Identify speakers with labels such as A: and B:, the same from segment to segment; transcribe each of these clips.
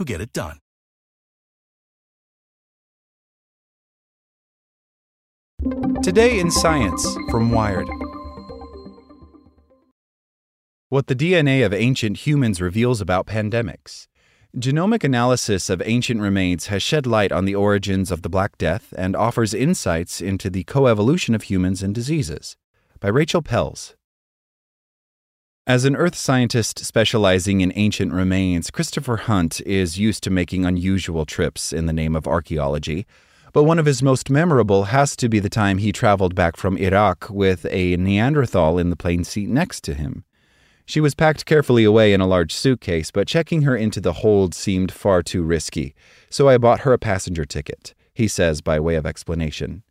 A: who get it done.
B: Today in Science from Wired. What the DNA of ancient humans reveals about pandemics. Genomic analysis of ancient remains has shed light on the origins of the Black Death and offers insights into the coevolution of humans and diseases. By Rachel Pells. As an earth scientist specializing in ancient remains, Christopher Hunt is used to making unusual trips in the name of archaeology. But one of his most memorable has to be the time he traveled back from Iraq with a Neanderthal in the plane seat next to him. She was packed carefully away in a large suitcase, but checking her into the hold seemed far too risky, so I bought her a passenger ticket, he says by way of explanation.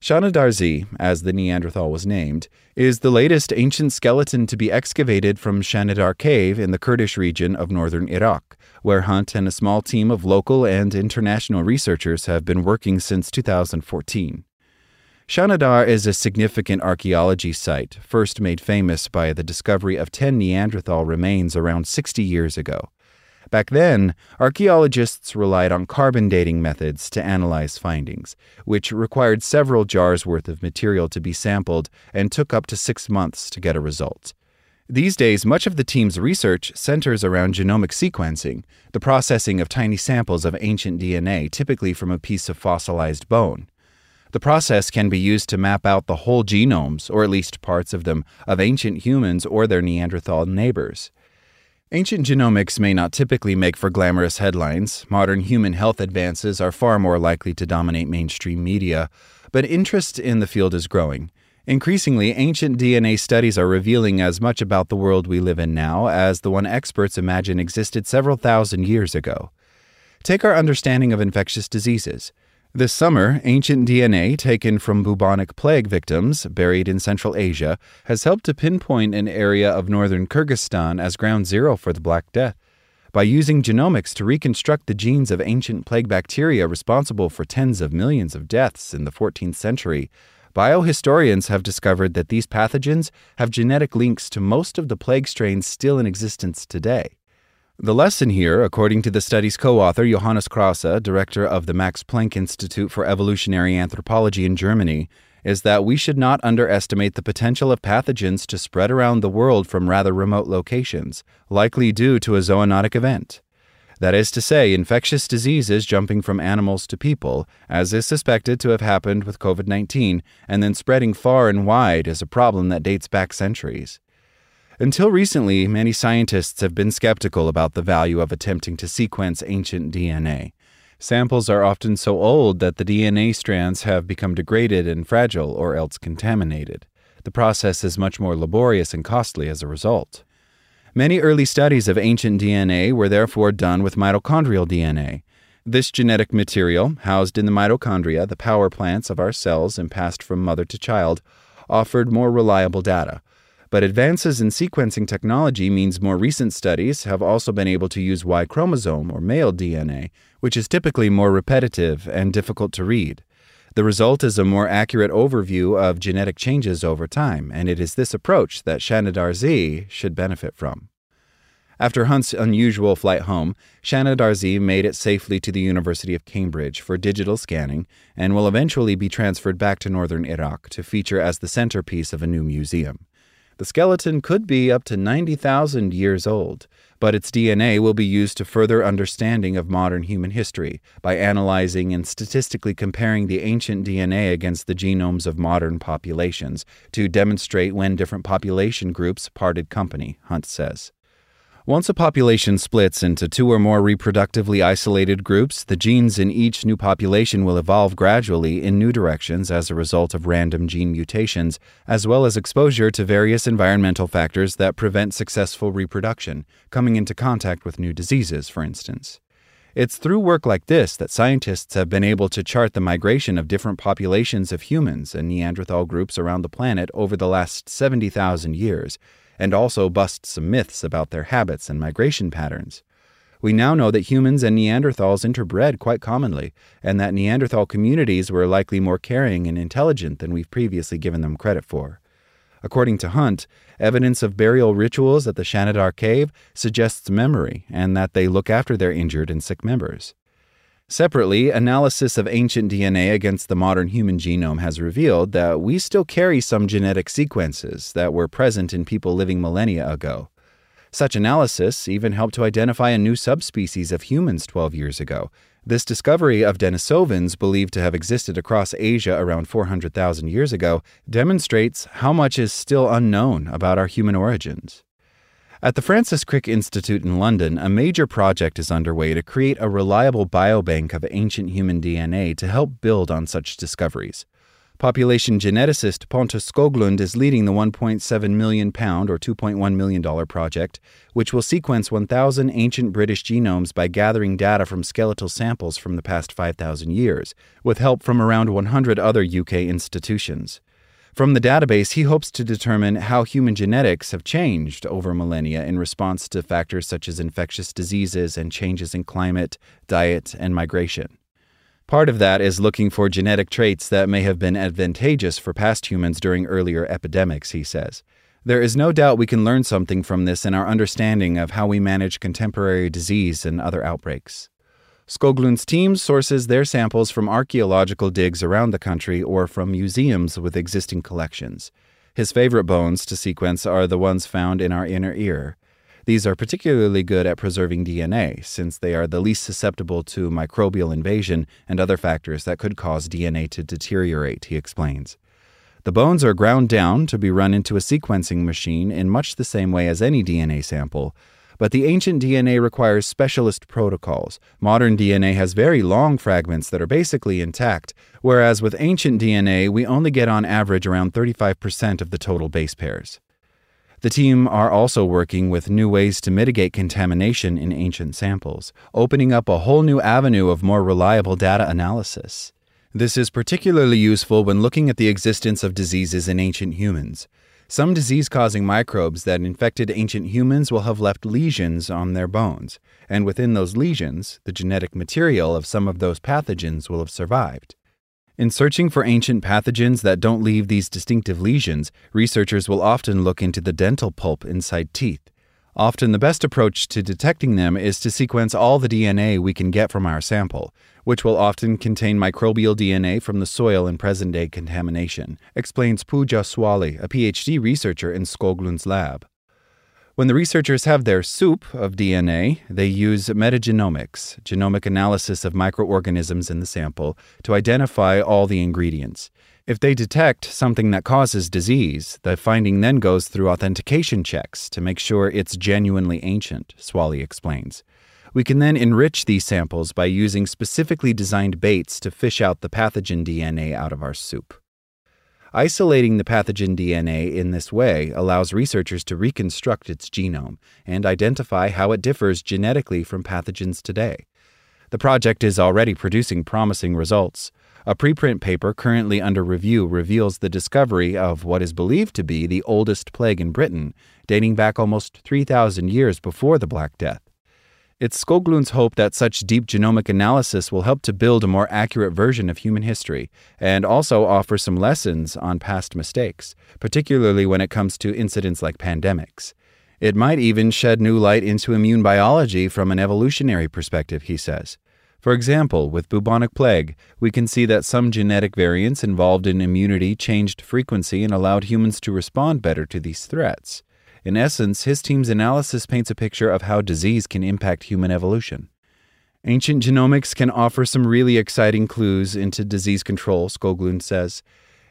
B: Shanidar Z, as the Neanderthal was named, is the latest ancient skeleton to be excavated from Shanidar Cave in the Kurdish region of northern Iraq, where Hunt and a small team of local and international researchers have been working since 2014. Shanidar is a significant archaeology site, first made famous by the discovery of 10 Neanderthal remains around 60 years ago. Back then, archaeologists relied on carbon dating methods to analyze findings, which required several jars worth of material to be sampled and took up to six months to get a result. These days, much of the team's research centers around genomic sequencing, the processing of tiny samples of ancient DNA, typically from a piece of fossilized bone. The process can be used to map out the whole genomes, or at least parts of them, of ancient humans or their Neanderthal neighbors. Ancient genomics may not typically make for glamorous headlines. Modern human health advances are far more likely to dominate mainstream media, but interest in the field is growing. Increasingly, ancient DNA studies are revealing as much about the world we live in now as the one experts imagine existed several thousand years ago. Take our understanding of infectious diseases. This summer, ancient DNA taken from bubonic plague victims buried in Central Asia has helped to pinpoint an area of northern Kyrgyzstan as ground zero for the Black Death. By using genomics to reconstruct the genes of ancient plague bacteria responsible for tens of millions of deaths in the 14th century, biohistorians have discovered that these pathogens have genetic links to most of the plague strains still in existence today. The lesson here, according to the study's co author Johannes Krause, director of the Max Planck Institute for Evolutionary Anthropology in Germany, is that we should not underestimate the potential of pathogens to spread around the world from rather remote locations, likely due to a zoonotic event. That is to say, infectious diseases jumping from animals to people, as is suspected to have happened with COVID 19, and then spreading far and wide is a problem that dates back centuries. Until recently, many scientists have been skeptical about the value of attempting to sequence ancient DNA. Samples are often so old that the DNA strands have become degraded and fragile or else contaminated. The process is much more laborious and costly as a result. Many early studies of ancient DNA were therefore done with mitochondrial DNA. This genetic material, housed in the mitochondria, the power plants of our cells and passed from mother to child, offered more reliable data. But advances in sequencing technology means more recent studies have also been able to use Y chromosome or male DNA, which is typically more repetitive and difficult to read. The result is a more accurate overview of genetic changes over time, and it is this approach that Shanidar Z should benefit from. After Hunt's unusual flight home, Shanidar Z made it safely to the University of Cambridge for digital scanning and will eventually be transferred back to northern Iraq to feature as the centerpiece of a new museum. The skeleton could be up to 90,000 years old, but its DNA will be used to further understanding of modern human history by analyzing and statistically comparing the ancient DNA against the genomes of modern populations to demonstrate when different population groups parted company, Hunt says. Once a population splits into two or more reproductively isolated groups, the genes in each new population will evolve gradually in new directions as a result of random gene mutations, as well as exposure to various environmental factors that prevent successful reproduction, coming into contact with new diseases, for instance. It's through work like this that scientists have been able to chart the migration of different populations of humans and Neanderthal groups around the planet over the last 70,000 years and also bust some myths about their habits and migration patterns. We now know that humans and Neanderthals interbred quite commonly, and that Neanderthal communities were likely more caring and intelligent than we've previously given them credit for. According to Hunt, evidence of burial rituals at the Shanidar cave suggests memory and that they look after their injured and sick members. Separately, analysis of ancient DNA against the modern human genome has revealed that we still carry some genetic sequences that were present in people living millennia ago. Such analysis even helped to identify a new subspecies of humans 12 years ago. This discovery of Denisovans, believed to have existed across Asia around 400,000 years ago, demonstrates how much is still unknown about our human origins. At the Francis Crick Institute in London, a major project is underway to create a reliable biobank of ancient human DNA to help build on such discoveries. Population geneticist Pontus Skoglund is leading the 1.7 million pound or 2.1 million dollar project, which will sequence 1,000 ancient British genomes by gathering data from skeletal samples from the past 5,000 years, with help from around 100 other UK institutions. From the database, he hopes to determine how human genetics have changed over millennia in response to factors such as infectious diseases and changes in climate, diet, and migration. Part of that is looking for genetic traits that may have been advantageous for past humans during earlier epidemics, he says. There is no doubt we can learn something from this in our understanding of how we manage contemporary disease and other outbreaks. Skoglund's team sources their samples from archaeological digs around the country or from museums with existing collections. His favorite bones to sequence are the ones found in our inner ear. These are particularly good at preserving DNA, since they are the least susceptible to microbial invasion and other factors that could cause DNA to deteriorate, he explains. The bones are ground down to be run into a sequencing machine in much the same way as any DNA sample, but the ancient DNA requires specialist protocols. Modern DNA has very long fragments that are basically intact, whereas with ancient DNA, we only get on average around 35% of the total base pairs. The team are also working with new ways to mitigate contamination in ancient samples, opening up a whole new avenue of more reliable data analysis. This is particularly useful when looking at the existence of diseases in ancient humans. Some disease causing microbes that infected ancient humans will have left lesions on their bones, and within those lesions, the genetic material of some of those pathogens will have survived. In searching for ancient pathogens that don't leave these distinctive lesions, researchers will often look into the dental pulp inside teeth. Often, the best approach to detecting them is to sequence all the DNA we can get from our sample, which will often contain microbial DNA from the soil and present day contamination, explains Pooja Swali, a PhD researcher in Skoglund's lab. When the researchers have their soup of DNA, they use metagenomics, genomic analysis of microorganisms in the sample, to identify all the ingredients. If they detect something that causes disease, the finding then goes through authentication checks to make sure it's genuinely ancient, Swali explains. We can then enrich these samples by using specifically designed baits to fish out the pathogen DNA out of our soup. Isolating the pathogen DNA in this way allows researchers to reconstruct its genome and identify how it differs genetically from pathogens today. The project is already producing promising results. A preprint paper currently under review reveals the discovery of what is believed to be the oldest plague in Britain, dating back almost 3,000 years before the Black Death. It's Skoglund's hope that such deep genomic analysis will help to build a more accurate version of human history and also offer some lessons on past mistakes, particularly when it comes to incidents like pandemics. It might even shed new light into immune biology from an evolutionary perspective, he says. For example, with bubonic plague, we can see that some genetic variants involved in immunity changed frequency and allowed humans to respond better to these threats. In essence, his team's analysis paints a picture of how disease can impact human evolution. Ancient genomics can offer some really exciting clues into disease control, Skoglund says.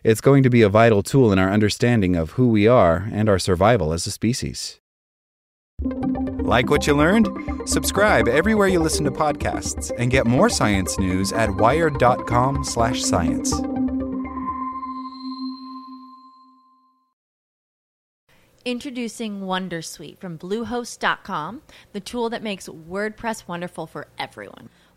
B: It's going to be a vital tool in our understanding of who we are and our survival as a species. Like what you learned? Subscribe everywhere you listen to podcasts and get more science news at wired.com/science.
C: Introducing Wondersuite from Bluehost.com, the tool that makes WordPress wonderful for everyone.